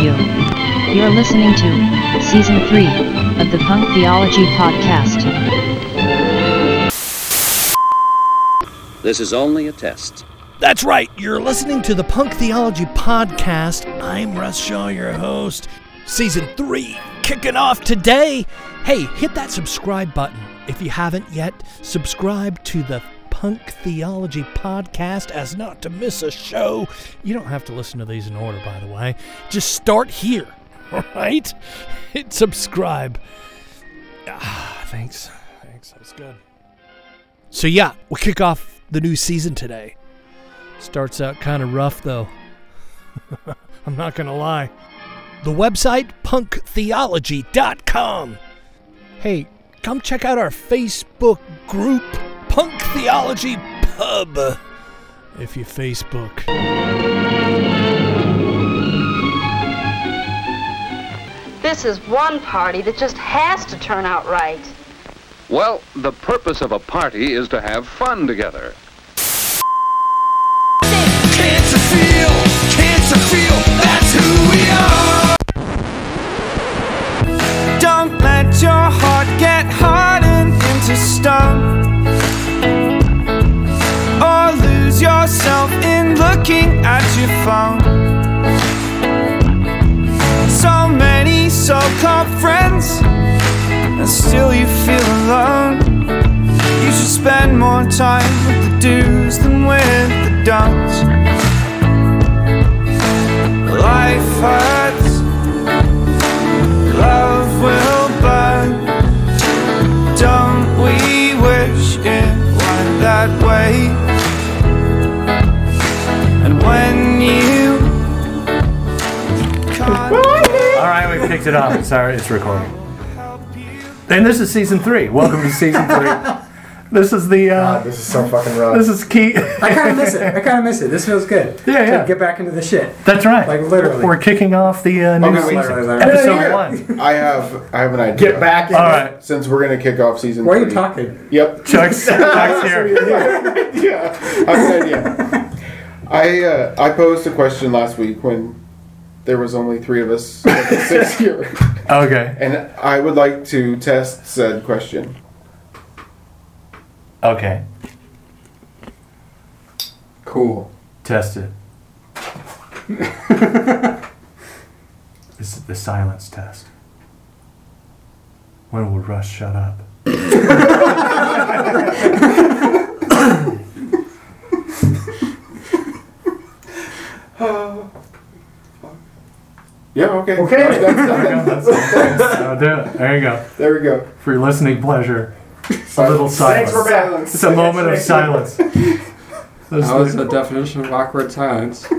you. You're listening to Season 3 of the Punk Theology Podcast. This is only a test. That's right, you're listening to the Punk Theology Podcast. I'm Russ Shaw, your host. Season 3 kicking off today. Hey, hit that subscribe button if you haven't yet. Subscribe to the Punk Theology Podcast as not to miss a show. You don't have to listen to these in order, by the way. Just start here, right? Hit subscribe. Ah, thanks. Thanks, that was good. So, yeah, we'll kick off the new season today. Starts out kind of rough, though. I'm not going to lie. The website, punktheology.com. Hey, come check out our Facebook group, Punk Theology Pub, if you Facebook. This is one party that just has to turn out right. Well, the purpose of a party is to have fun together. Can't you feel? Can't you feel? That's who we are. Don't let your heart get hardened into stone. Or lose yourself in looking at your phone. So many so-called friends, and still you feel alone. You should spend more time with the do's than with the don'ts. Life hurts, picked it up. Sorry, it's recording. And this is season three. Welcome to season three. This is the. Uh, God, this is so fucking rough. this is key. I kind of miss it. I kind of miss it. This feels good. Yeah, To yeah. Get back into the shit. That's right. Like, literally. We're kicking off the uh, new Okay, season. literally, literally. Episode Yeah, one. I have I have an idea. Get back. In All right. Since we're gonna kick off season Why are three. you talking? Yep. Chuck's, Chuck's here. yeah. I have an idea. I uh, I posed a question last week when there was only three of us of the six here, Okay. and I would like to test said question. Okay. Cool. Test it. this is the silence test. When will Russ shut up? Yeah. Okay. Okay. All right, that's done. I'll do it. There you go. there we go. For your listening pleasure. A little silence. Thanks for back. It's a moment of silence. Those That was the, the definition of awkward silence. the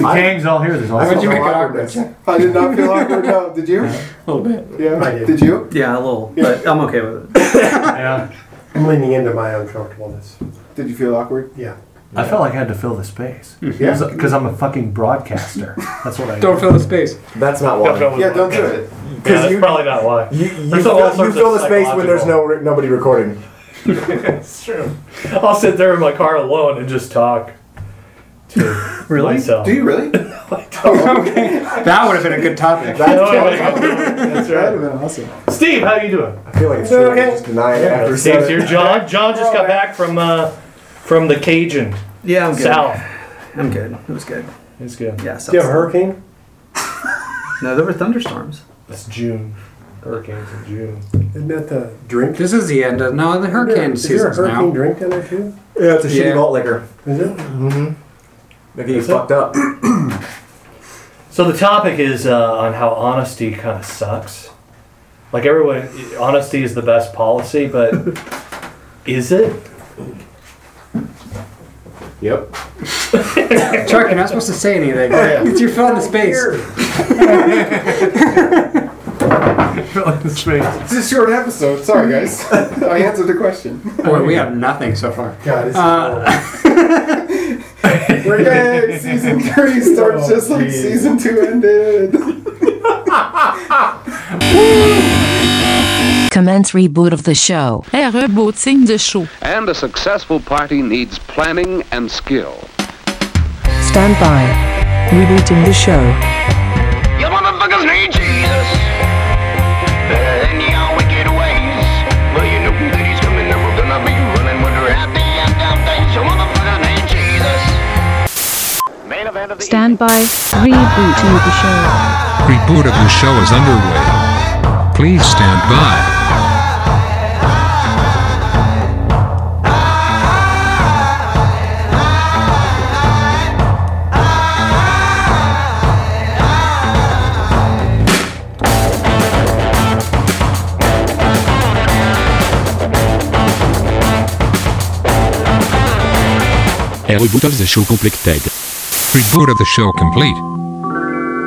gangs all here this. I What'd you felt make it awkwardness. awkward? I did not feel awkward. No. Did you? A little bit. Yeah. I did. Did you? Yeah, a little, but I'm okay with it. Yeah. I'm leaning into my uncomfortableness. Did you feel awkward? Yeah. I felt like I had to fill the space. Yeah. Because I'm a fucking broadcaster. That's what I Don't fill the space. That's not why. Yeah. Don't do it. Because you, probably not why. you, you, There's all fill, you fill the space when there's no re- nobody recording. It's true. I'll sit there in my car alone and just talk to Really? myself. Do you really? okay. That would have been a good topic. That's That'd right. have been awesome. Steve, how are you doing? I feel like it's true. Just deny it after Steve's here. John. John just got back from uh, from the Cajun Yeah, I'm good. South. I'm good. It was good. It's good. Yeah. Do you have a hurricane? No, there were thunderstorms. It's June. Hurricanes in June. Isn't that the drink? This is the end of no the hurricane Is there a season's hurricane now. drink in there too? Yeah, it's a shitty malt liquor. Is it? Mm-hmm. They get you Is it? fucked up. So the topic is uh, on how honesty kind of sucks. Like everyone, honesty is the best policy, but is it? Yep. Chuck, you're not supposed to say anything. It's your filling the space. Filling the space. It's a short episode. Sorry, guys. I answered the question. Boy, we have nothing so far. God, this is Uh, Yay! Season three starts Oh, just like geez. season two ended. Commence reboot of the show. Rebooting de show. And a successful party needs planning and skill. Stand by. Rebooting the show. You motherfuckers need Jesus. Better than your wicked ways. Well, you know that he's coming and we're gonna be running with her at the end of days. You motherfuckers need Jesus. Main event of the Stand by. Rebooting the show. Reboot of the show is underway. Please stand by. A reboot of the show completed. Reboot of the show complete.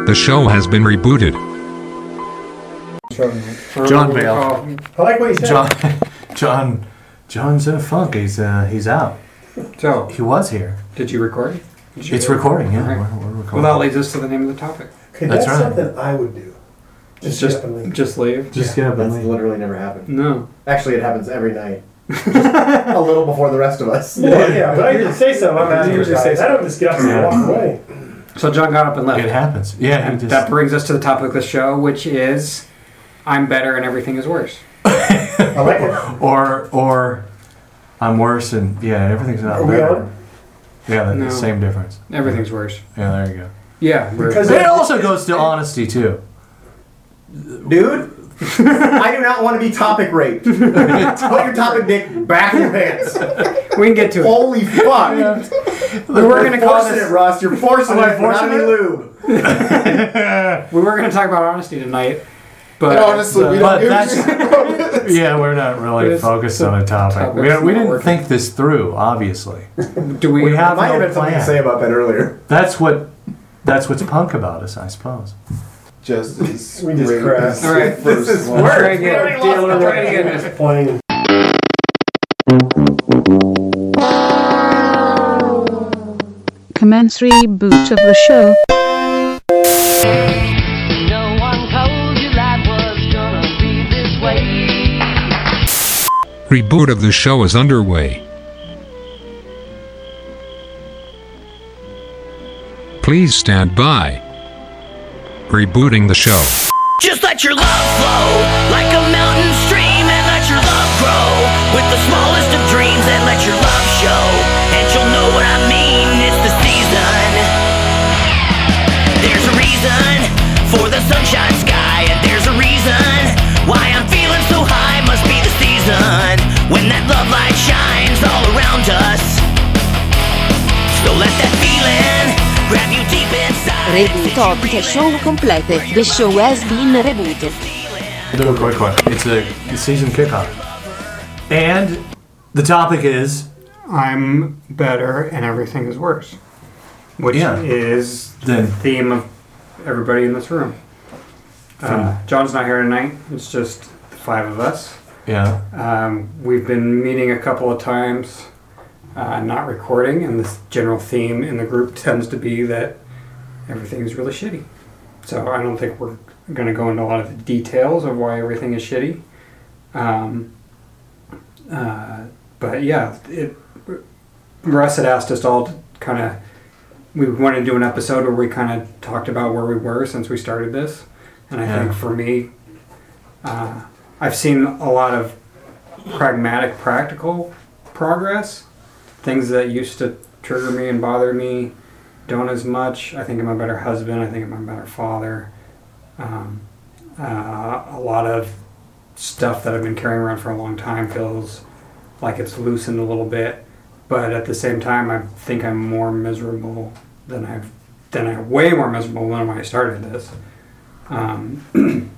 The show has been rebooted. John Bale. I like what he said. John, John, John's in a funk. He's uh, he's out. So He was here. did you record? Did you It's recording. Yeah, All right. we're, we're recording. Well, that leads us to the name of the topic. Okay, That's that's, right. something I would do. Just Just, just, get up and leave. just leave. Just get up and That's leave. literally never happened. No. Actually, it happens every night. Just a little before the rest of us. Well, yeah, but I didn't say so. I'm asking You for say guys. I don't just get up and Yeah. walk away. So John got up and left. It happens. Yeah, he And just. that brings us to the topic of the show, which is I'm better and everything is worse. I like it. or or I'm worse and yeah, everything's not Are better. on? Yeah, that's No. the same difference. Everything's worse. Yeah, there you go. Yeah. Because But it also goes to honesty too. Dude, I do not want to be topic raped. Put your topic dick back in your pants. we can get to it. Holy fuck. We were going to You're call forcing this. it, Russ. You're forcing Am I it without forcing any it? lube. We were going to talk about honesty tonight, but And honestly, we But don't give a that's- shit about this. Yeah, we're not really It's- focused on a topic. topic's We, we not didn't working. think this through, obviously. do we? We have Might have no been something to plan. say about that earlier. That's what that's what's punk about us, I suppose. Just as We just great crashed. as All right. first This is one. worse. Try We again. already lost the Try game. again. Playing. Commence reboot of the show. No one told you life was gonna be this way. Reboot of the show is underway. Please stand by. Rebooting the show. Just let your love flow like a mountain stream and let your love grow with the smallest Reboot of the show completed. The show has been rebooted. Do a quick one. It's a season kickoff. And the topic is I'm better and everything is worse, which Yeah. is then the theme of everybody in this room. Uh, John's not here tonight. It's just the five of us. yeah. Um, we've been meeting a couple of times, uh, not recording, and this general theme in the group tends to be that everything is really shitty. So I don't think we're going to go into a lot of the details of why everything is shitty. Um, uh, but yeah, it, Russ had asked us all to kind of. We wanted to do an episode where we kind of talked about where we were since we started this, and I Yeah. think for me, uh, I've seen a lot of pragmatic, practical progress. Things that used to trigger me and bother me don't as much. I think I'm a better husband. I think I'm a better father. Um, uh, a lot of stuff that I've been carrying around for a long time feels like it's loosened a little bit. But at the same time, I think I'm more miserable than I've than I way more miserable than when I started this. Um,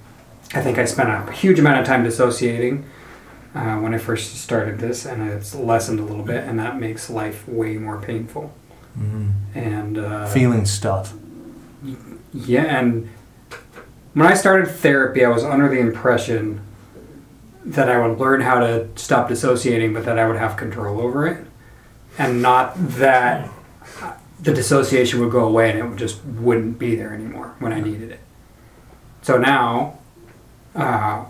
I think I spent a huge amount of time dissociating uh, when I first started this, and it's lessened a little bit, and that makes life way more painful. Mhm. And uh, Feeling stuff. yeah, and when I started therapy, I was under the impression that I would learn how to stop dissociating, but that I would have control over it, and not that the dissociation would go away and it would just wouldn't be there anymore when I needed it. So now, uh,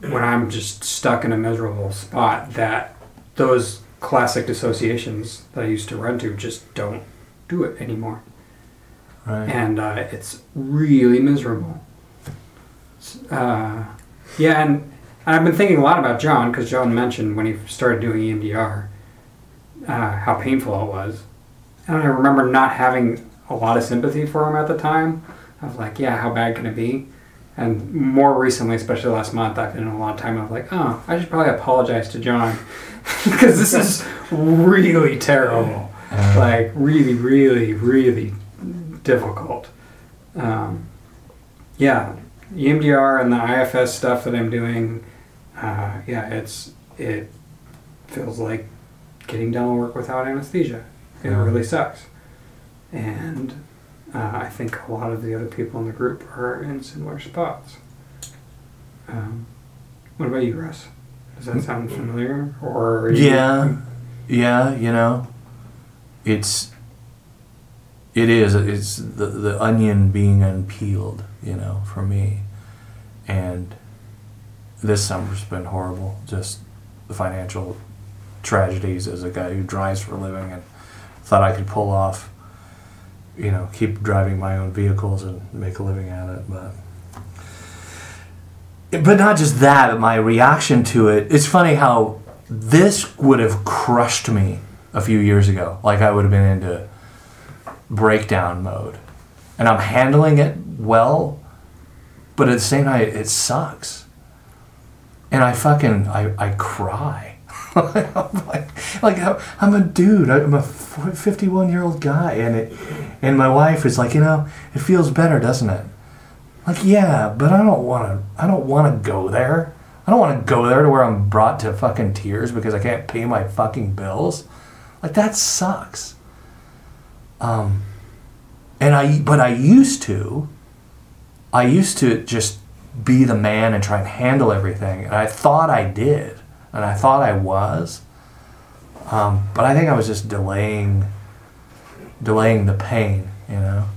when I'm just stuck in a miserable spot, that those classic dissociations that I used to run to just don't do it anymore. Right. and uh, it's really miserable. Uh, yeah, and, I've been thinking a lot about John because John mentioned when he started doing EMDR uh, how painful it was, and I remember not having a lot of sympathy for him at the time. I was like, yeah, how bad can it be? And more recently, especially last month, I've been in a lot of time of like, oh, I should probably apologize to John because this is really terrible. Like, really, really, really difficult. Um, yeah, EMDR and the IFS stuff that I'm doing, uh, yeah, it's it feels like getting dental work without anesthesia. It Mhm. really sucks. And uh, I think a lot of the other people in the group are in similar spots. Um, what about you, Russ? Does that sound familiar? Or Yeah, yeah, you know, it's it is it's the the onion being unpeeled, you know, for me, and this summer's been horrible. Just the financial tragedies as a guy who drives for a living and thought I could pull off, you know, keep driving my own vehicles and make a living at it, but but not just that, my reaction to it. It's funny how this would have crushed me a few years ago. Like I would have been into breakdown mode. And I'm handling it well, but at the same time, it sucks. And I fucking, I, I cry. I'm like, like I'm a dude. I'm a 51 year old guy, and it, and my wife is like, you know, it feels better, doesn't it? Like, yeah, but I don't want to. I don't want to go there. I don't want to go there to where I'm brought to fucking tears because I can't pay my fucking bills. Like that sucks. Um, and I, but I used to. I used to just be the man and try and handle everything, and I thought I did, and I thought I was. Um, but I think I was just delaying, delaying the pain, you know.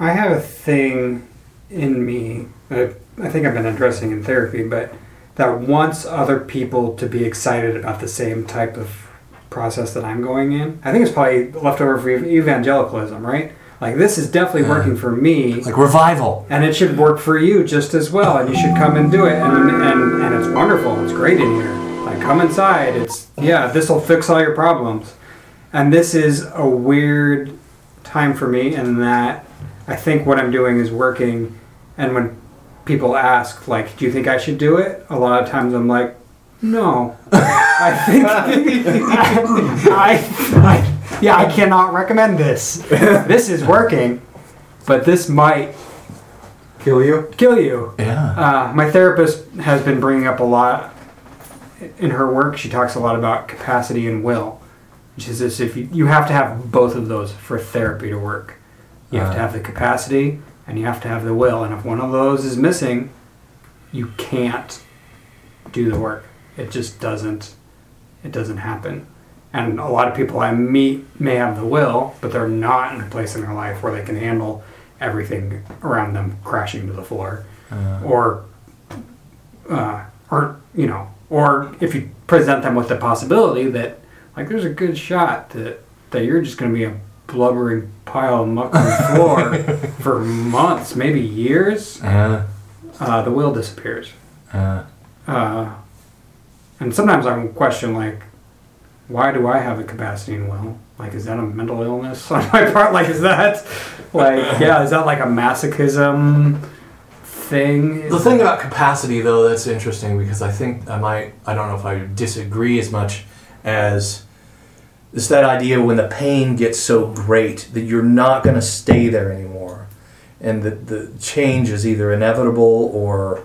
I have a thing in me that I think I've been addressing in therapy, but that wants other people to be excited about the same type of process that I'm going in. I think it's probably leftover for evangelicalism, right? Like this is definitely working for me. Like revival. And it should work for you just as well. And you should come and do it. And and, and it's wonderful. It's great in here. Like come inside. It's yeah, this'll fix all your problems. And this is a weird time for me in that I think what I'm doing is working and when people ask like, do you think I should do it? A lot of times I'm like, no. I think I, I, yeah, I cannot recommend this. This is working, but this might kill you. Kill you. Yeah. Uh, my therapist has been bringing up a lot in her work. She talks a lot about capacity and will. She says if you, you have to have both of those for therapy to work. You have to Uh. have the capacity and you have to have the will. And if one of those is missing, you can't do the work. It just doesn't. It doesn't happen. And a lot of people I meet may have the will, but they're not in a place in their life where they can handle everything around them crashing to the floor, Uh. or, uh, or you know, or if you present them with the possibility that like there's a good shot that that you're just going to be a blubbering pile of muck on the floor for months, maybe years, Yeah. uh, the will disappears. Uh, Uh, and sometimes I question like, why do I have a capacity and will? Like, is that a mental illness on my part? Like, is that like, yeah, is that like a masochism thing? The thing about capacity, though, that's interesting because I think I might, I don't know if I disagree as much as it's that idea when the pain gets so great that you're not going to stay there anymore. And that the change is either inevitable or,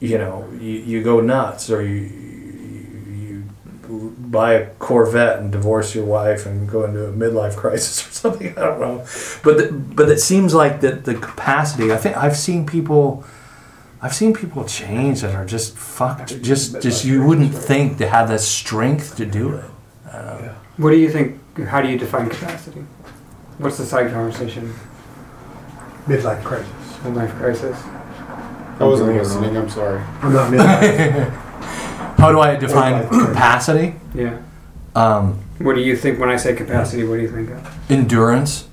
you know, you, you go nuts or you, you, you buy a Corvette and divorce your wife and go into a midlife crisis or something. I don't know. But the, but it seems like that the capacity. I think I've seen people. I've seen people change that are just fucked. Just just you wouldn't think to have the strength to do it. I don't. What do you think? How do you define capacity? What's the side conversation? Midlife crisis. Midlife crisis. I wasn't listening. I'm sorry. I'm not midlife. How do I define capacity? Yeah. Um, What do you think when I say capacity? What do you think of? Endurance.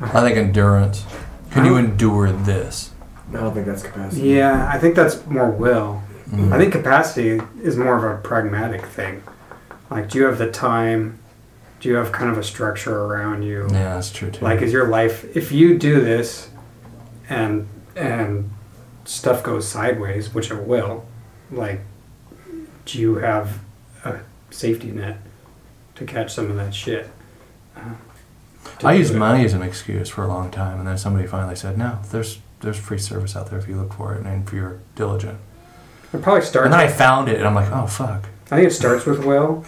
I think endurance. Can you endure this? I don't think that's capacity. Yeah, I think that's more will. Mhm. I think capacity is more of a pragmatic thing. Like, do you have the time? Do you have kind of a structure around you? Yeah, that's true too. Like, is your life? If you do this, and and stuff goes sideways, which it will, like, do you have a safety net to catch some of that shit? Uh, I used it? money as an excuse for a long time, and then somebody finally said, "No, there's there's free service out there if you look for it and if you're diligent." It probably starts. And then I found it, and I'm like, "Oh fuck." I think it starts with will,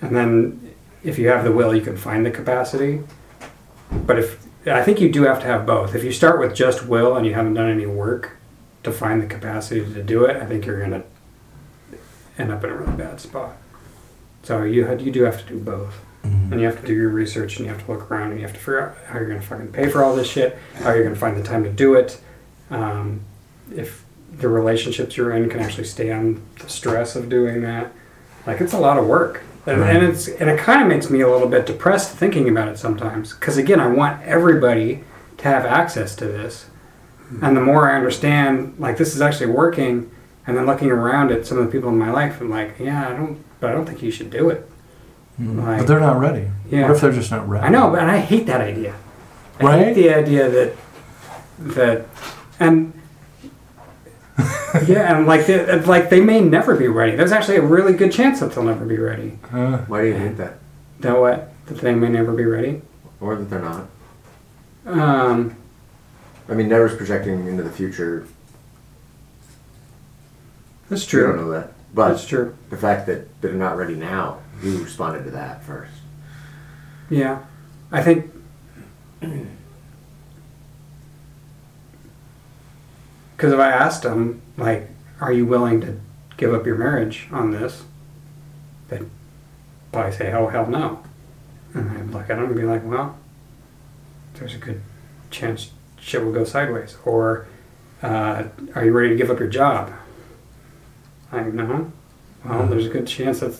and then if you have the will, you can find the capacity. But if I think you do have to have both. If you start with just will and you haven't done any work to find the capacity to do it, I think you're gonna end up in a really bad spot. So you had, you do have to do both, and you have to do your research, and you have to look around, and you have to figure out how you're gonna fucking pay for all this shit, how you're gonna find the time to do it. Um, if the relationships you're in can actually stand the stress of doing that. Like it's a lot of work, and, and it's and it kind of makes me a little bit depressed thinking about it sometimes. Because again, I want everybody to have access to this, hmm. and the more I understand, like this is actually working, and then looking around at some of the people in my life, I'm like, yeah, I don't, but I don't think you should do it. Hmm. Like- but they're not ready. Yeah. What if they're just not ready? I know, but I hate that idea. I Right? hate the idea that that and yeah, and like they, like they may never be ready. There's actually a really good chance that they'll never be ready. Why do you hate that? That what? That they may never be ready. Or that they're not? Um, I mean, never's projecting into the future. That's true. You don't know that. But That's true. The fact that they're not ready now, you responded to that first. yeah, I think. Because if I asked them, like, are you willing to give up your marriage on this? They'd probably say, oh, hell no. And I'd look at them and be like, well, there's a good chance shit will go sideways. Or, uh, are you ready to give up your job? I no. Well, there's a good chance that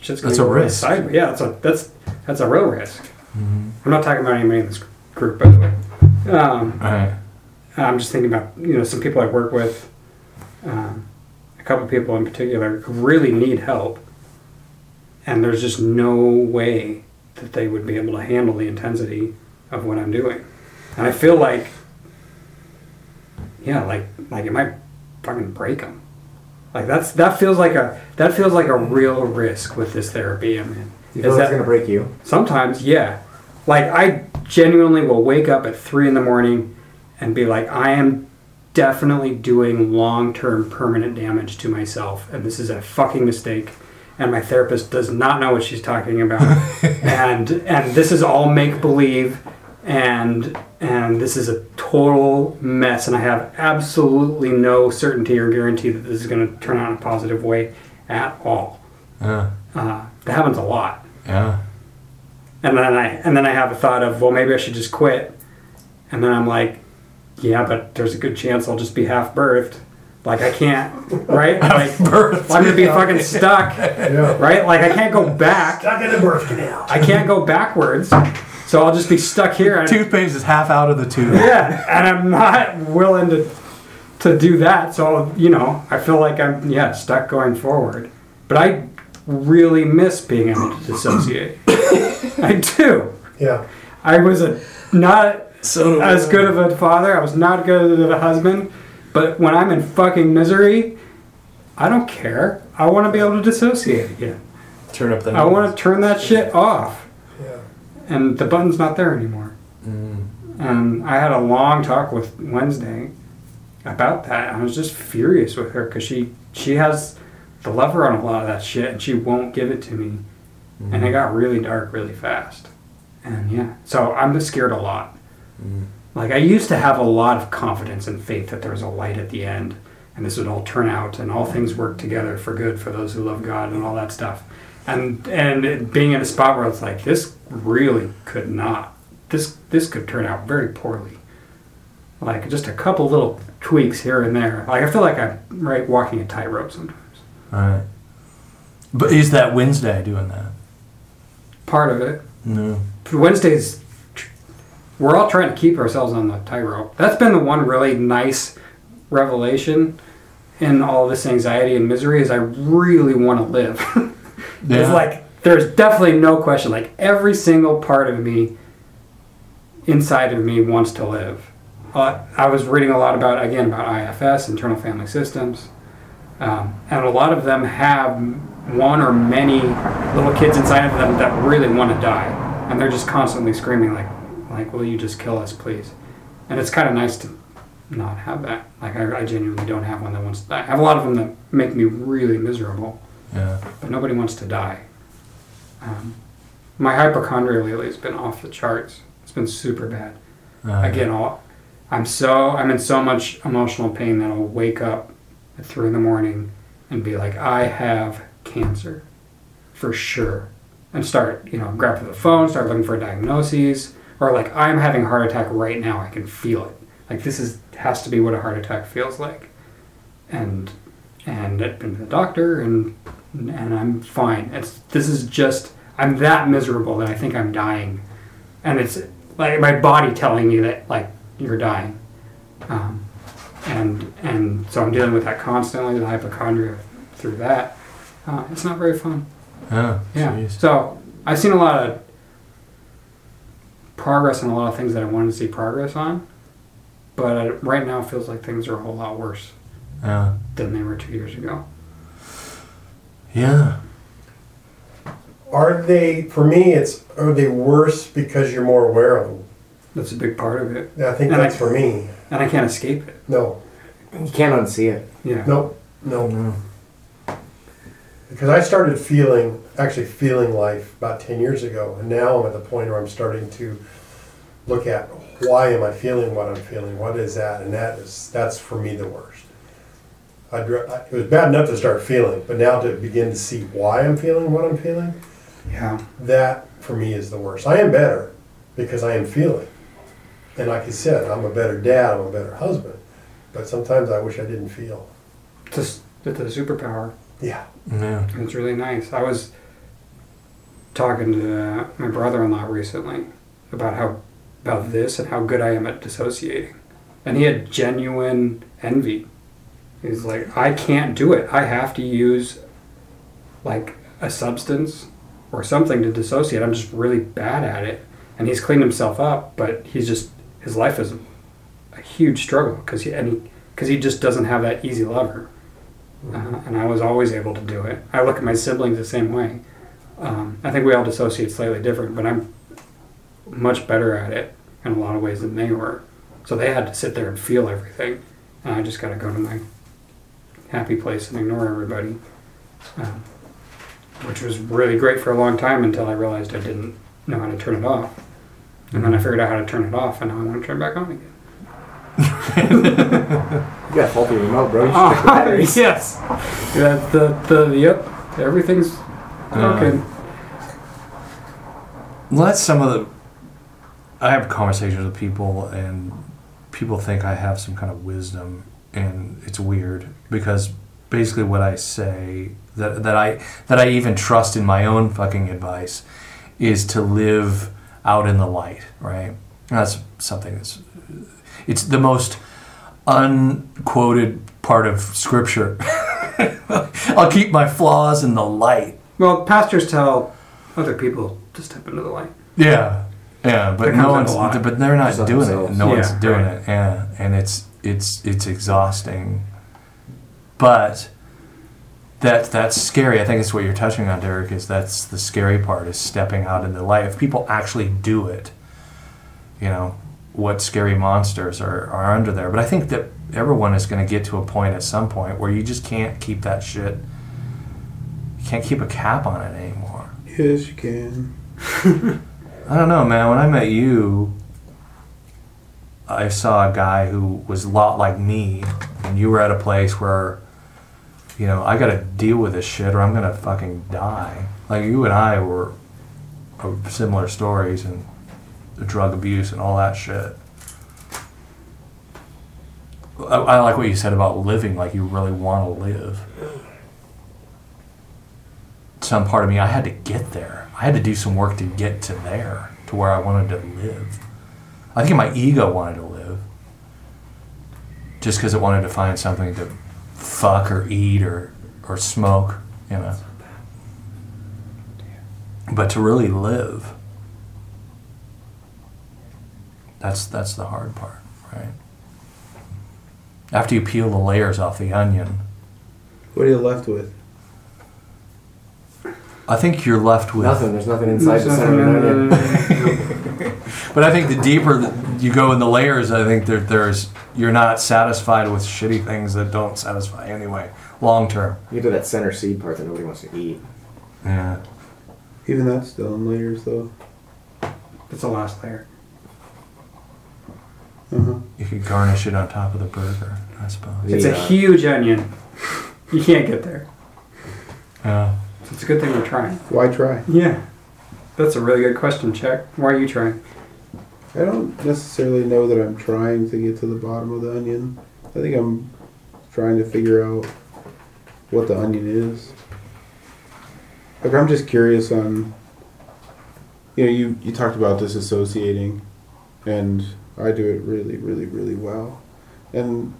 shit's going That's to a go risk. sideways. Yeah, that's a that's that's a real risk. Mhm. I'm not talking about anybody in this group, by the way. Um, Right. I'm just thinking about you know some people I work with, um, a couple people in particular who really need help, and there's just no way that they would be able to handle the intensity of what I'm doing, and I feel like, yeah, like like it might fucking break them. Like that's that feels like a that feels like a real risk with this therapy I'm in. You feel Is that- gonna break you? Sometimes, yeah. Like I genuinely will wake up at three in the morning and be like, I am definitely doing long term permanent damage to myself, and this is a fucking mistake. And my therapist does not know what she's talking about, and and this is all make believe, and and this is a total mess, and I have absolutely no certainty or guarantee that this is going to turn out in a positive way at all. Yeah. Uh, that happens a lot Yeah. and then I and then I have a thought of well maybe I should just quit, and then I'm like, yeah, but there's a good chance I'll just be half birthed. Like I can't, right? Like birthed. I'm gonna be fucking stuck, right? Like I can't go back. Stuck in the birth canal. I can't go backwards, so I'll just be stuck here. And, Toothpaste is half out of the tube. yeah, and I'm not willing to to do that. So you know, I feel like I'm yeah stuck going forward. But I really miss being able to dissociate. I do. Yeah. I was a not as good of a father. I was not good of a husband. But when I'm in fucking misery, I don't care. I want to be able to dissociate again. Turn up the. I want to turn that shit off. Yeah. And the button's not there anymore. Mm. And I had a long talk with Wednesday about that. I was just furious with her because she she has the lever on a lot of that shit, and she won't give it to me. And it got really dark really fast. And yeah, so I'm just scared a lot. Like I used to have a lot of confidence and faith that there was a light at the end, and this would all turn out, and all things work together for good for those who love God, and all that stuff. And and being in a spot where it's like this really could not. This this could turn out very poorly. Like just a couple little tweaks here and there. Like I feel like I'm right walking a tightrope sometimes. All right. But is that Wednesday doing that? part of it. No. Wednesdays, we're all trying to keep ourselves on the tightrope. That's been the one really nice revelation in all this anxiety and misery is I really want to live. it's like there's definitely no question. Like every single part of me, inside of me, wants to live. Uh, I was reading a lot about again about IFS, internal family systems, um, and a lot of them have one or many little kids inside of them that really want to die, and they're just constantly screaming like, like, "Will you just kill us, please?" And it's kind of nice to not have that. Like I, I genuinely don't have one that wants to die. I have a lot of them that make me really miserable, Yeah. but nobody wants to die. Um, my hypochondria lately has been off the charts. It's been super bad. Uh, Again, all I'm so I'm in so much emotional pain that I'll wake up at three in the morning and be like, I have cancer, for sure, and start you know grab the phone, start looking for diagnoses, or like I'm having a heart attack right now. I can feel it. Like this is has to be what a heart attack feels like, and and I've been to the doctor and and I'm fine. It's this is just I'm that miserable that I think I'm dying, and it's like my body telling me that like you're dying, um, and and so I'm dealing with that constantly, the hypochondria through that. Uh, it's not very fun. Oh, Yeah. jeez. So I've seen a lot of progress on a lot of things that I wanted to see progress on, but uh, right now it feels like things are a whole lot worse Yeah. than they were two years ago. Yeah. Are they, for me, it's, are they worse because you're more aware of them? That's a big part of it. Yeah, I think And that's I- for me. And I can't escape it. No. You can't unsee it. Yeah. Nope. No. No. Because I started feeling, actually feeling life about 10 years ago. And now I'm at the point where I'm starting to look at why am I feeling what I'm feeling? What is that? And that is, that's for me the worst. I- it was bad enough to start feeling, but now to begin to see why I'm feeling what I'm feeling, Yeah. that for me is the worst. I am better because I am feeling. And like I said, I'm a better dad, I'm a better husband. But sometimes I wish I didn't feel. Just it's a superpower. Yeah. Yeah. It's really nice. I was talking to uh, my brother-in-law recently about how about this and how good I am at dissociating, and he had genuine envy. He's like, I can't do it. I have to use like a substance or something to dissociate. I'm just really bad at it. And he's cleaned himself up, but he's just his life is a huge struggle because he and he because he just doesn't have that easy lover. Uh, and I was always able to do it. I look at my siblings the same way. Um, I think we all dissociate slightly different, but I'm much better at it in a lot of ways than they were. So they had to sit there and feel everything, and I just got to go to my happy place and ignore everybody, um, which was really great for a long time until I realized I didn't know how to turn it off, and then I figured out how to turn it off, and now I want to turn it back on again. You got a faulty remote, bro. You should Oh, check the batteries. yes. Yeah, the, the, yep, everything's uh, broken. Well, that's some of the. I have conversations with people, and people think I have some kind of wisdom, and it's weird because basically what I say that that I that I even trust in my own fucking advice is to live out in the light, right? And that's something that's it's the most unquoted part of scripture. I'll keep my flaws in the light. Well, pastors tell other people to step into the light. Yeah, yeah, but no one's, a lot. but they're not Just on doing it. themselves. No one's doing right. it. Yeah, and it's it's it's exhausting. But that that's scary. I think it's what you're touching on, Derek. Is that's the scary part is stepping out into light. If people actually do it, you know, what scary monsters are, are under there. But I think that everyone is going to get to a point at some point where you just can't keep that shit. You can't keep a cap on it anymore. Yes, you can. I don't know, man. When I met you, I saw a guy who was a lot like me, and you were at a place where, you know, I got to deal with this shit or I'm gonna fucking die. Like you and I were of similar stories and the drug abuse and all that shit. I, I like what you said about living like you really want to live. Some part of me, I had to get there. I had to do some work to get to there, to where I wanted to live. I think my ego wanted to live, just because it wanted to find something to fuck or eat or or smoke, you know. But to really live, that's that's the hard part, right? After you peel the layers off the onion, What are you left with? I think you're left with Nothing. There's nothing inside the center of an onion. But I think the deeper that you go in the layers, I think there, there's you're not satisfied with shitty things that don't satisfy anyway, long term. You get to that center seed part that nobody wants to eat. Yeah. Even that's still in layers, though. It's the last layer. Uh-huh. You could garnish it on top of the burger, I suppose. It's a huge onion. You can't get there. Yeah. So it's a good thing we're trying. Why try? Yeah. That's a really good question, Chuck. Why are you trying? I don't necessarily know that I'm trying to get to the bottom of the onion. I think I'm trying to figure out what the onion is. Like I'm just curious on you know, you, you talked about disassociating and I do it really, really, really well. And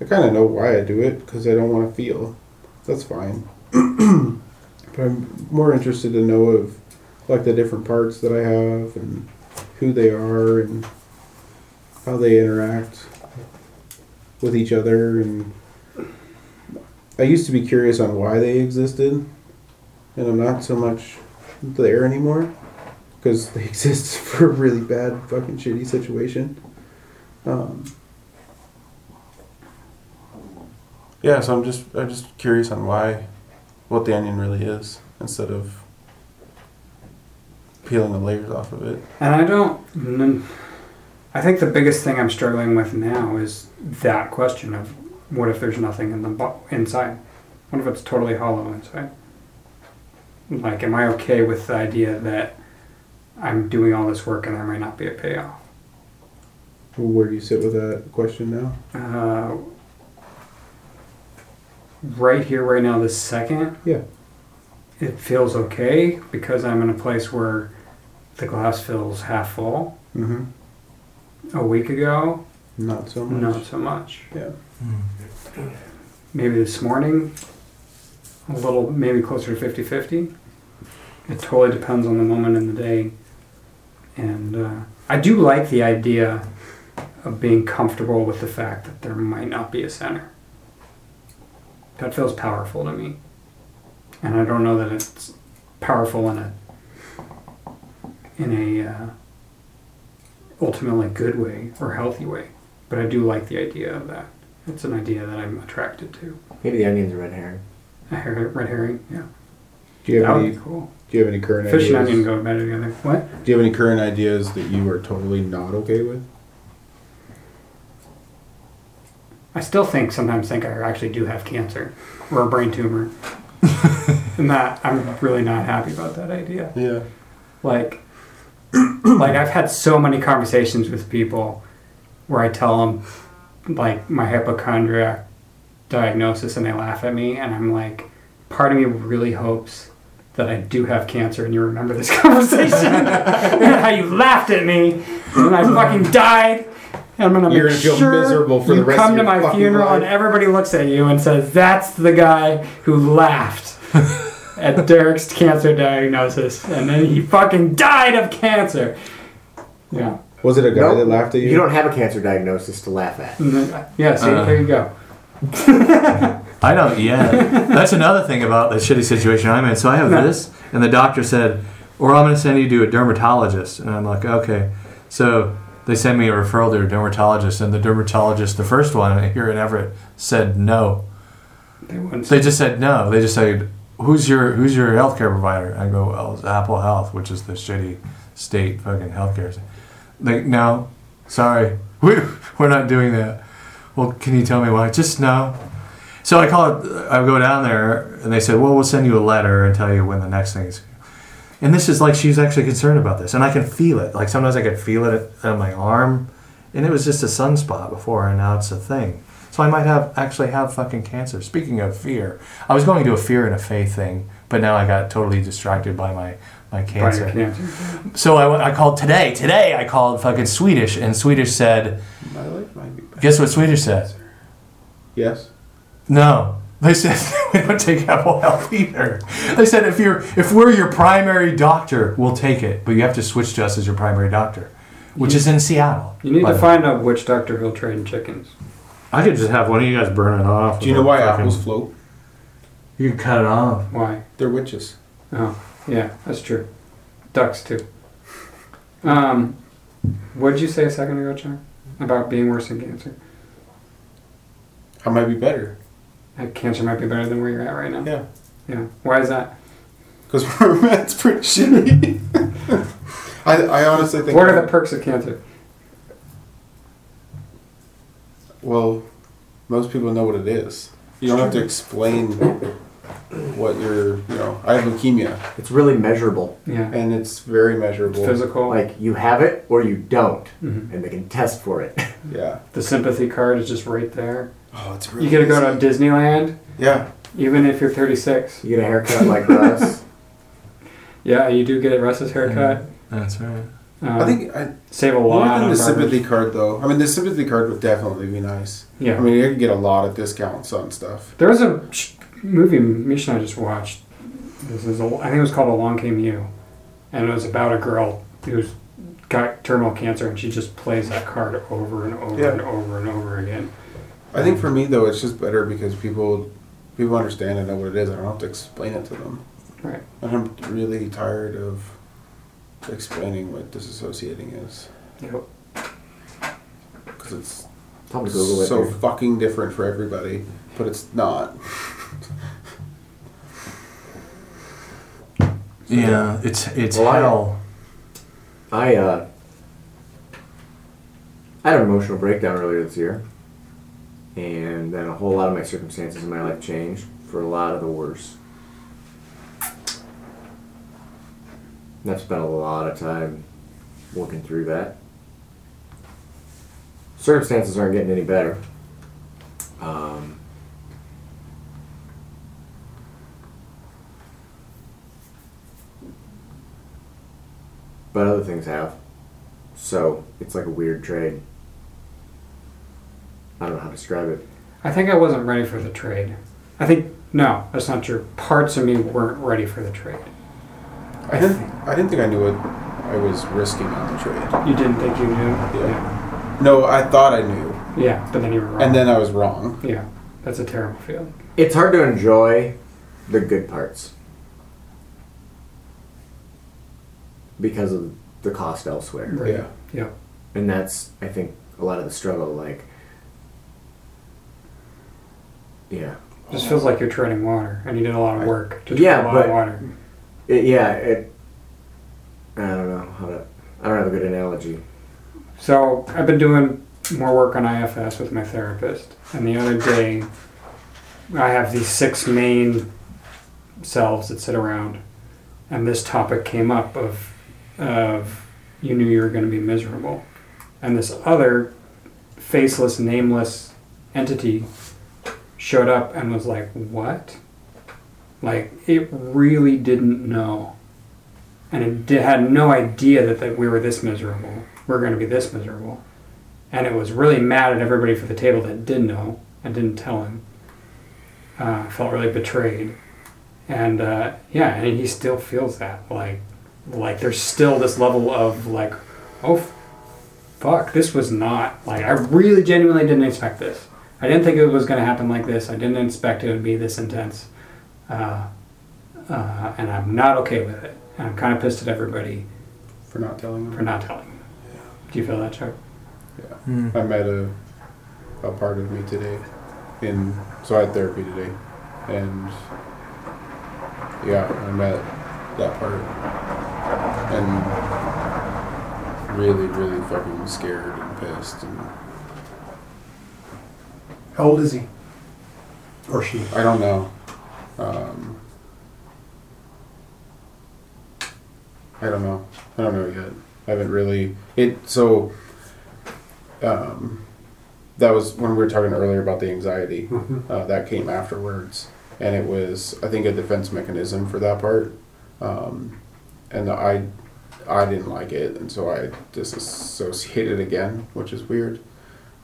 I kind of know why I do it because I don't want to feel. That's fine. but I'm more interested to know of like the different parts that I have and who they are and how they interact with each other and I used to be curious on why they existed and I'm not so much there anymore because they exist for a really bad fucking shitty situation. Um, yeah, so I'm just I'm just curious on why what the onion really is instead of peeling the layers off of it. And I don't. I think the biggest thing I'm struggling with now is that question of what if there's nothing in the bo- inside? What if it's totally hollow inside? Like, am I okay with the idea that I'm doing all this work and there might not be a payoff? Where do you sit with that question now? Uh, right here, right now, this second. Yeah. It feels okay because I'm in a place where the glass feels half full. Mm-hmm. A week ago, Not so much. not so much. Yeah. Maybe this morning, a little, maybe closer to 50 50. It totally depends on the moment in the day. And uh, I do like the idea of being comfortable with the fact that there might not be a center. That feels powerful to me. And I don't know that it's powerful in a in a uh, ultimately good way or healthy way. But I do like the idea of that. It's an idea that I'm attracted to. Maybe the onion's a red herring. A her- red herring, yeah. Do you have That would be cool. Do you have any current Fish and ideas? onion go better together. What? Do you have any current ideas that you are totally not okay with? I still think sometimes think I actually do have cancer or a brain tumor. and that I'm really not happy about that idea. Yeah. Like, like I've had so many conversations with people where I tell them like my hypochondriac diagnosis and they laugh at me and I'm like, part of me really hopes that I do have cancer and you remember this conversation and how you laughed at me and I fucking died. And I'm gonna You're make gonna feel sure miserable for you the rest come of to my fucking funeral and everybody looks at you and says, "That's the guy who laughed at Derek's cancer diagnosis, and then he fucking died of cancer." Yeah. Was it a guy Nope. that laughed at you? You don't have a cancer diagnosis to laugh at. And then- yeah. See, Uh. there you go. I don't yet. That's another thing about the shitty situation I'm in. So I have No. this, and the doctor said, "Or I'm going to send you to a dermatologist." And I'm like, "Okay." So they send me a referral to a dermatologist, and the dermatologist, the first one here in Everett, said no. They wouldn't. They just said no. They just said, "Who's your Who's your healthcare provider?" I go, "Well, it's Apple Health, which is the shitty state fucking healthcare." Like, no, sorry, we we're not doing that. Well, can you tell me why? Just no. So I call it. I go down there, and they said, "Well, we'll send you a letter and tell you when the next thing is." And this is like she's actually concerned about this, and I can feel it. Like sometimes I could feel it on my arm, and it was just a sunspot before, and now it's a thing. So I might have actually have fucking cancer. Speaking of fear, I was going to do a fear and a faith thing, but now I got totally distracted by my my cancer. cancer. So I, I called today. Today I called fucking Swedish, and Swedish said, My life might be better. "Guess what Swedish said? Yes. No." They said we don't take Apple Health either. They said if you're if we're your primary doctor, we'll take it, but you have to switch to us as your primary doctor, which is in Seattle. You need by to the- find out which doctor will trade chickens. I could just have one of you guys burn it off. Do you know why apples float? You can cut it off. Why? They're witches. Oh, yeah, that's true. Ducks too. Um, what did you say a second ago, Chuck? About being worse than cancer? I might be better? That cancer might be better than where you're at right now. Yeah. Yeah. Why is that? Because where I'm at's pretty shitty. I, I honestly think. What are the perks of cancer? Well, most people know what it is. You don't have to explain what you're, you know, I have leukemia. It's really measurable. Yeah. And it's very measurable. Physical. Like you have it or you don't, Mhm. and they can test for it. Yeah. The sympathy card is just right there. Oh, it's You gotta go to Disneyland, Yeah. even if you're 36. You get a haircut like Russ. Yeah, you do get Russ's haircut. That's right. Um, I think I save a lot. more than on the barbers. sympathy card, though. I mean, the sympathy card would definitely be nice. Yeah. I mean, you could get a lot of discounts on stuff. There was a movie Misha and I just watched. This is a, I think it was called Along Came You, and it was about a girl who's got terminal cancer and she just plays that card over and over Yeah. and over and over again. I think for me though, it's just better because people people understand and know what it is. I don't have to explain it to them. Right. And I'm really tired of explaining what disassociating is Yep. because it's Tell 'em to Google so dude. fucking different for everybody, but it's not. Yeah, it's it's Well, I- hell. I uh, I had an emotional breakdown earlier this year, and then a whole lot of my circumstances in my life changed for a lot of the worse. And I've spent a lot of time working through that. Circumstances aren't getting any better. Um, but other things have. So it's like a weird trade. I don't know how to describe it. I think I wasn't ready for the trade. I think no, that's not true. Parts of me weren't ready for the trade. I didn't. I didn't think I knew what I was risking on the trade. You didn't think you knew? Yeah. No, I thought I knew, Yeah, but then you were wrong. and then I was wrong. yeah, that's a terrible feeling. It's hard to enjoy the good parts because of the cost elsewhere. Right. Yeah. Yeah. And that's, I think, a lot of the struggle. Like, yeah. Just feels like you're treading water, and you did a lot of work to tread Yeah, a lot but- of water. It, yeah, it. I don't know how to. I don't have a good analogy. So I've been doing more work on IFS with my therapist, and the other day I have these six main selves that sit around, and this topic came up of of you knew you were going to be miserable, and this other faceless, nameless entity showed up and was like, "What?" Like it really didn't know, and it di- had no idea that, that we were this miserable. We're going to be this miserable, and it was really mad at everybody for the table that did know and didn't tell him. Uh, felt really betrayed, and uh, yeah, and he still feels that like like there's still this level of like, oh, fuck, this was not like I really genuinely didn't expect this. I didn't think it was going to happen like this. I didn't expect it would be this intense, uh, uh, and I'm not okay with it. And I'm kind of pissed at everybody For not telling them. for not telling me. Do you feel that, Chuck? Yeah. I met a a part of me today, in so I had therapy today, and yeah, I met that part, and really, really fucking scared and pissed, and How old is he? Or she? I don't know. Um, I don't know. I don't know yet. I haven't really it so. Um, that was when we were talking earlier about the anxiety. Uh, that came afterwards, and it was I think a defense mechanism for that part. Um, and I I didn't like it, and so I disassociated again, which is weird.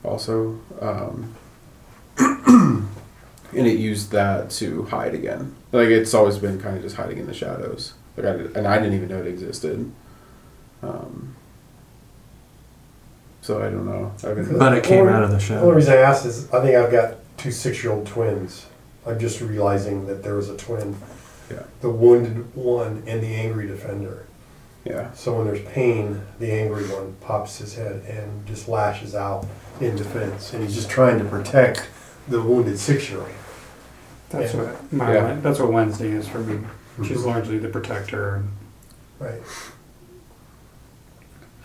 Also, um, and it used that to hide again. Like it's always been kind of just hiding in the shadows. Like I did, and I didn't even know it existed. Um, so I don't know. I've been, But it came Only- out of the The shadows. only reason I asked is I think I've got two six-year-old twins. I'm just realizing that there was a twin. Yeah. The wounded one and the angry defender. Yeah. So when there's pain, the angry one pops his head and just lashes out in defense, and he's just trying to protect the wounded six-year-old. That's Yeah. what my Yeah. that's what Wednesday is for me. She's Mhm. largely the protector, Right.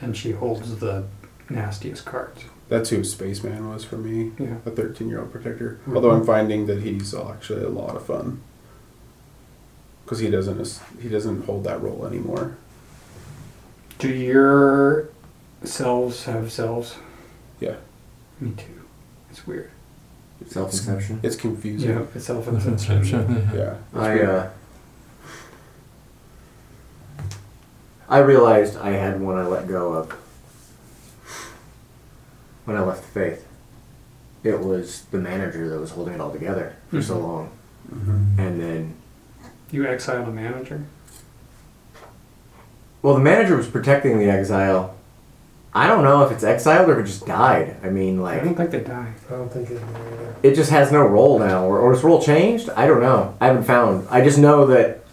and she holds the nastiest cards. That's who Spaceman was for me. Yeah. A 13 year old protector. Mhm. Although I'm finding that he's actually a lot of fun. Because he doesn't he doesn't hold that role anymore. Do your selves have selves? Yeah. Me too. It's weird. Self-inception? It's confusing. Yeah, it's self-inception. yeah. it's I uh, I realized I had one I let go of when I left the faith. It was the manager that was holding it all together for so Mhm. long, Mm-hmm. and then You exile a manager. well, the manager was protecting the exile. I don't know if it's exiled or if it just died. I mean, like I like don't think they die. I don't think it either. it just has no role now, or, or its role changed. I don't know. I haven't found. I just know that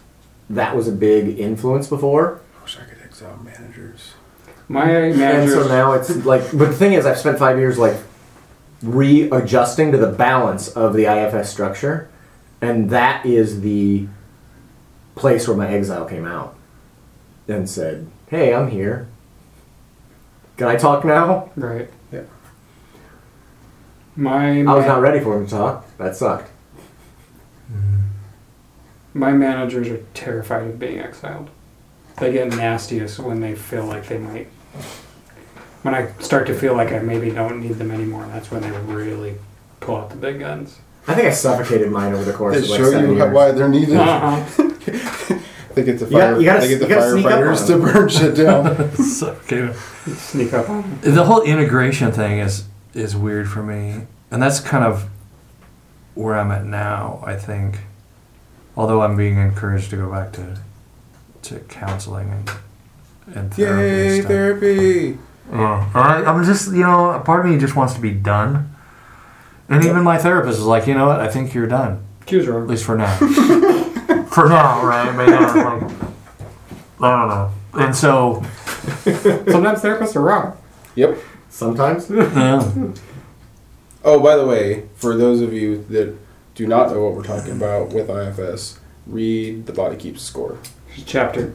that was a big influence before. I wish I could exile managers. My And so now it's like, but the thing is, I've spent five years like readjusting to the balance of the IFS structure, and that is the place where my exile came out and said, "Hey, I'm here. Can I talk now?" Right. Yeah. My I was ma- not ready for him to talk. That sucked. My managers are terrified of being exiled. They get nastiest when they feel like they might. When I start to feel like I maybe don't need them anymore, that's when they really pull out the big guns. I think I suffocated mine over the course They of like show seven you years. how, why they're needed. Uh-huh. They get the You got- fire. you gotta- they get the you gotta sneak up on firefighters to them. burn shit down. So, okay. Sneak up on them. The whole integration thing is is weird for me, and that's kind of where I'm at now. I think, although I'm being encouraged to go back to to counseling and and therapy. and Yay, stuff. therapy! Uh, yeah. I, I'm just, you know, a part of me just wants to be done. And even my therapist is like, you know what? I think you're done. She was At wrong. least for now. for now, right? I mean, I don't know. I don't know. And so, Sometimes therapists are wrong. Yep. Sometimes. yeah. Oh, by the way, for those of you that do not know what we're talking about with IFS, read The Body Keeps the Score. Chapter.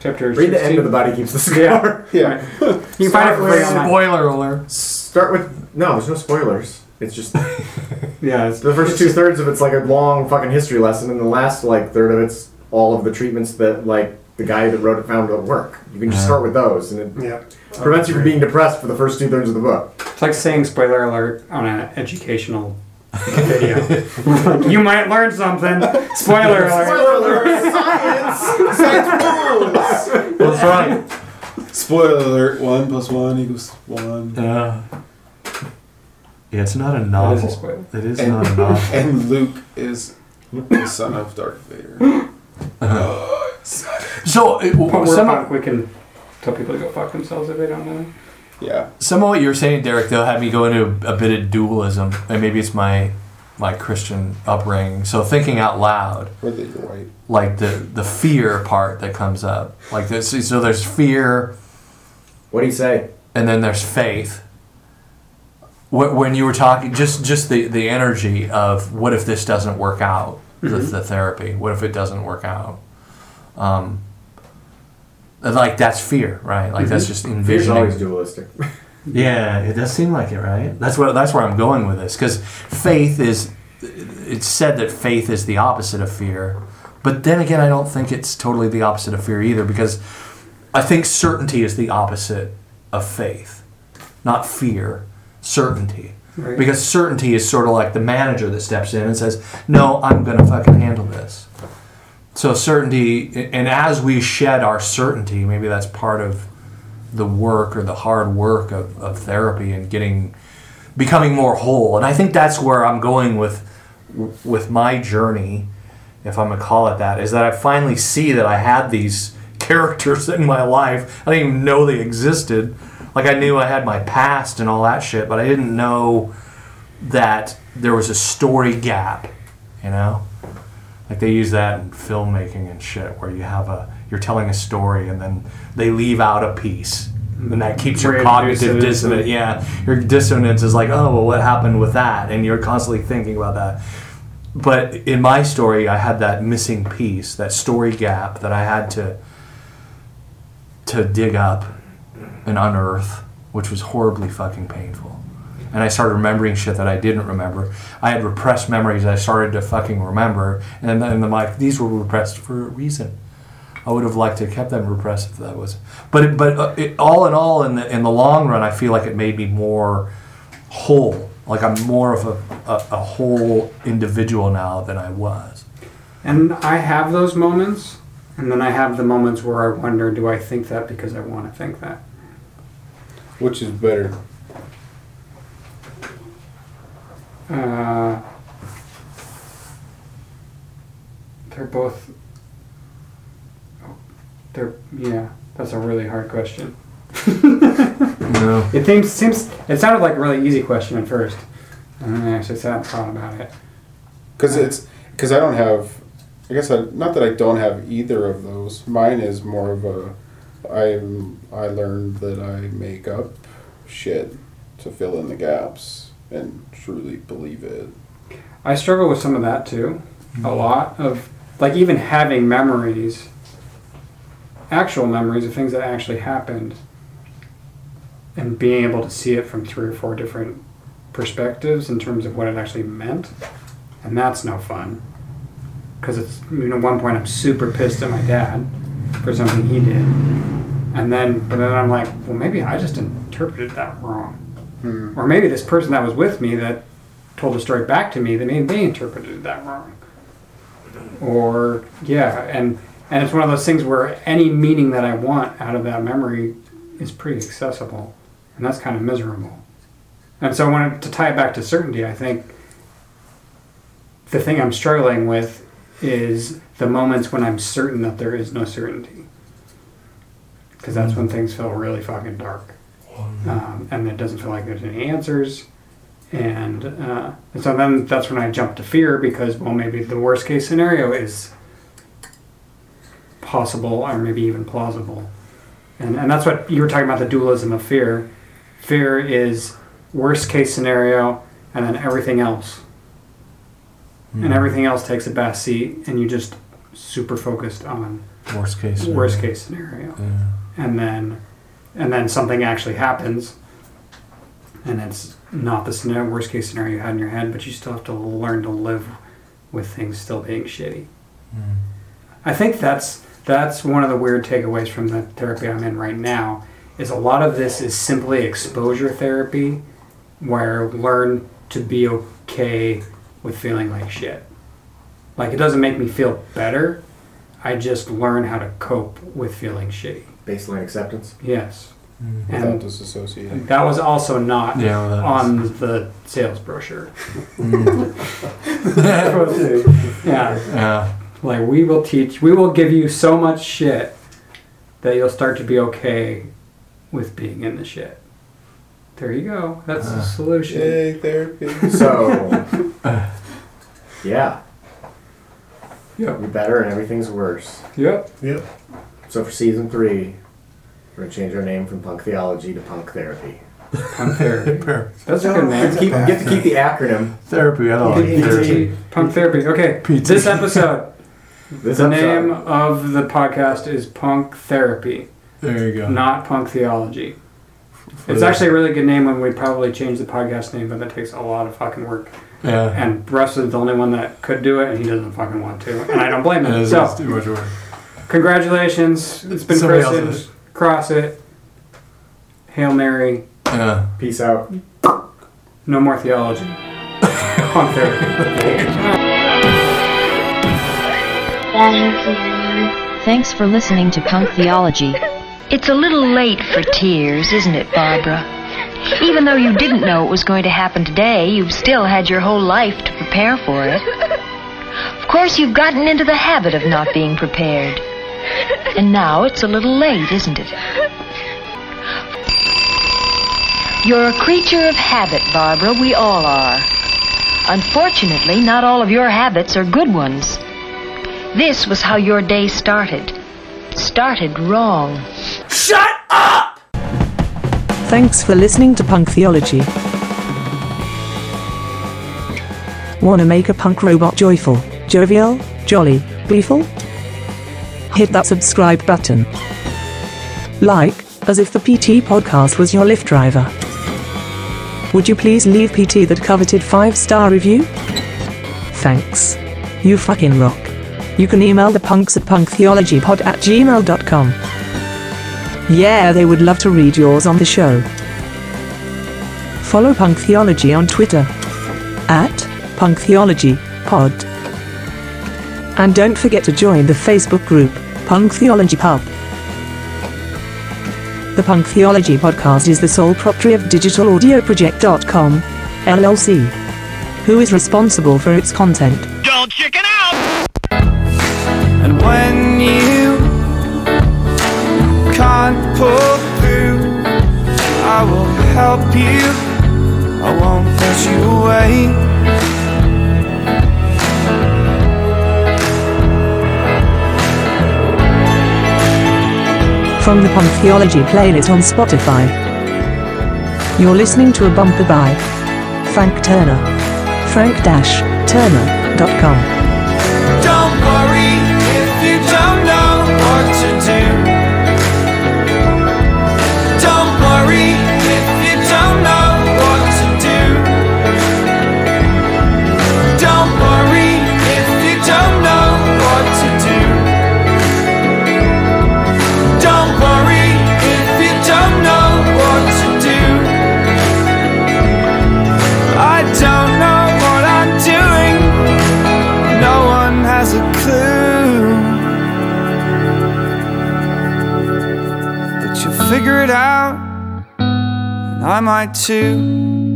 Chapter. Read the end of the body keeps the score. Yeah. Yeah. You can find it for free online. Spoiler alert. Start with no. There's no spoilers. It's just Yeah, it's the first two thirds of it's like a long fucking history lesson, and the last like third of it's all of the treatments that like the guy that wrote it found don't work. You can just Yeah. start with those, and it Yeah. prevents you from being depressed for the first two thirds of the book. It's like saying spoiler alert on an educational video. you might learn something. Spoiler alert. Spoiler alert. Science, science rules. That's right. Spoiler alert: one plus one equals one. Yeah. Yeah, it's not a novel. is a spoiler. It is And, not a novel. and Luke is the son of Darth Vader. Uh-huh. So, it, But we're some, punk, we can tell people to go fuck themselves if they don't know. Yeah. some of what you were saying, Derek, though, had me go into a, bit of dualism. And maybe it's my my Christian upbringing. So, thinking out loud. Or that you're white. like the the fear part that comes up like this so there's fear What do you say? and then there's faith Wh- when you were talking just just the the energy of what if this doesn't work out the, the therapy what if it doesn't work out um like that's fear right like that's just Fear's envisioning always dualistic. yeah, it does seem like it, right? That's what that's where I'm going with this because faith is. It's said that faith is the opposite of fear, but then again, I don't think it's totally the opposite of fear either because I think certainty is the opposite of faith, not fear. Certainty, Right. because certainty is sort of like the manager that steps in and says, "No, I'm going to fucking handle this." so certainty, and as we shed our certainty, maybe that's part of the work or the hard work of, of therapy and getting becoming more whole. And I think that's where I'm going with with my journey, if I'm gonna call it that, is that I finally see that I had these characters in my life. I didn't even know they existed. Like I knew I had my past and all that shit, but I didn't know that there was a story gap, you know? Like they use that in filmmaking and shit where you have a you're telling a story and then they leave out a piece. And that keeps your cognitive it dissonance. Yeah. Your dissonance is like, oh well what happened with that? And you're constantly thinking about that. But in my story I had that missing piece, that story gap that I had to to dig up and unearth, which was horribly fucking painful. And I started remembering shit that I didn't remember. I had repressed memories I started to fucking remember, and then I'm like, these were repressed for a reason. I would have liked to have kept them repressed if that was. But it, but uh, it, all in all, in the in the long run, I feel like it made me more whole. Like I'm more of a, a, a whole individual now than I was. And I have those moments, and then I have the moments where I wonder, do I think that because I want to think that? Which is better? Uh, they're both. They're yeah. That's a really hard question. No. It seems seems it sounded like a really easy question at first, and then I actually sat and thought about it. Because it's because I don't have. I guess I, not that I don't have either of those. Mine is more of a. I'm. I learned that I make up shit to fill in the gaps and truly believe it. I struggle with some of that too. A mm-hmm. lot of like even having memories, actual memories of things that actually happened, and being able to see it from three or four different perspectives in terms of what it actually meant, and that's no fun. Because it's you know, at one point I'm super pissed at my dad for something he did, and then but then I'm like, well maybe I just interpreted that wrong, hmm. or maybe this person that was with me that told the story back to me, maybe they interpreted that wrong. Or yeah, and and it's one of those things where any meaning that I want out of that memory is pretty accessible, and that's kind of miserable. And so when to tie it back to certainty, I think the thing I'm struggling with is the moments when I'm certain that there is no certainty, because that's when things feel really fucking dark, um, and it doesn't feel like there's any answers. And, uh, and so then that's when I jump to fear because well maybe the worst case scenario is possible or maybe even plausible, and and that's what you were talking about the dualism of fear. Fear is worst case scenario, and then everything else, and hmm. everything else takes a back seat, and you just super focused on Worst case. scenario. worst case scenario Yeah. and then and then something actually happens and it's not the scenario, worst case scenario you had in your head but you still have to learn to live with things still being shitty hmm. i think that's that's one of the weird takeaways from the therapy i'm in right now is a lot of this is simply exposure therapy where learn to be okay with feeling like shit like it doesn't make me feel better i just learn how to cope with feeling shitty Baseline acceptance. Yes. Without And disassociating. that was also not Yeah, well, that on the sales brochure. Mm. yeah. Yeah. Like we will teach, we will give you so much shit that you'll start to be okay with being in the shit. There you go. That's the ah. solution. Yay, therapy. So, yeah. Yep. You're better and everything's worse. Yep. Yep. So for season three, we're gonna change our name from Punk Theology to Punk Therapy. Punk therapy. That's a good Get to name. keep, get to keep the acronym. Therapy. I don't like therapy. PT, Punk therapy. Okay. PT. This episode, This the episode- name of the podcast is Punk Therapy, There you go. not Punk Theology. It's the- actually a really good name when we probably change the podcast name, but that takes a lot of fucking work. Yeah. And Russ is the only one that could do it, and he doesn't fucking want to. And I don't blame him. is, So, it's too much work. congratulations. It's been Somebody else christened. Cross it. Hail Mary. Yeah. Peace out. No more theology. Punk therapy. Thanks for listening to Punk Theology. It's a little late for tears, isn't it, Barbara? Even though you didn't know it was going to happen today, you've still had your whole life to prepare for it. Of course, you've gotten into the habit of not being prepared. And now it's a little late, isn't it? You're a creature of habit, Barbara. We all are. Unfortunately, not all of your habits are good ones. This was how your day started. Started wrong. Shut up! Thanks for listening to Punk Theology. Wanna make a punk robot joyful, jovial, jolly, gleeful? Hit that subscribe button. Like, as if the PT podcast was your Lyft driver. Would you please leave PT that coveted 5 star review? Thanks. You fucking rock. You can email the punks at punktheologypod at gmail.com. Yeah, they would love to read yours on the show. Follow Punk Theology on Twitter at Punk Theology Pod. And don't forget to join the Facebook group Punk Theology Pub. The Punk Theology podcast is the sole property of DigitalAudioProject.com, LLC, who is responsible for its content. Don't chicken out! And when you can't pull through, I will help you. I won't you away. From the Punk Theology playlist on Spotify. You're listening to a bumper by Frank Turner. Frank-Turner.com. I might too.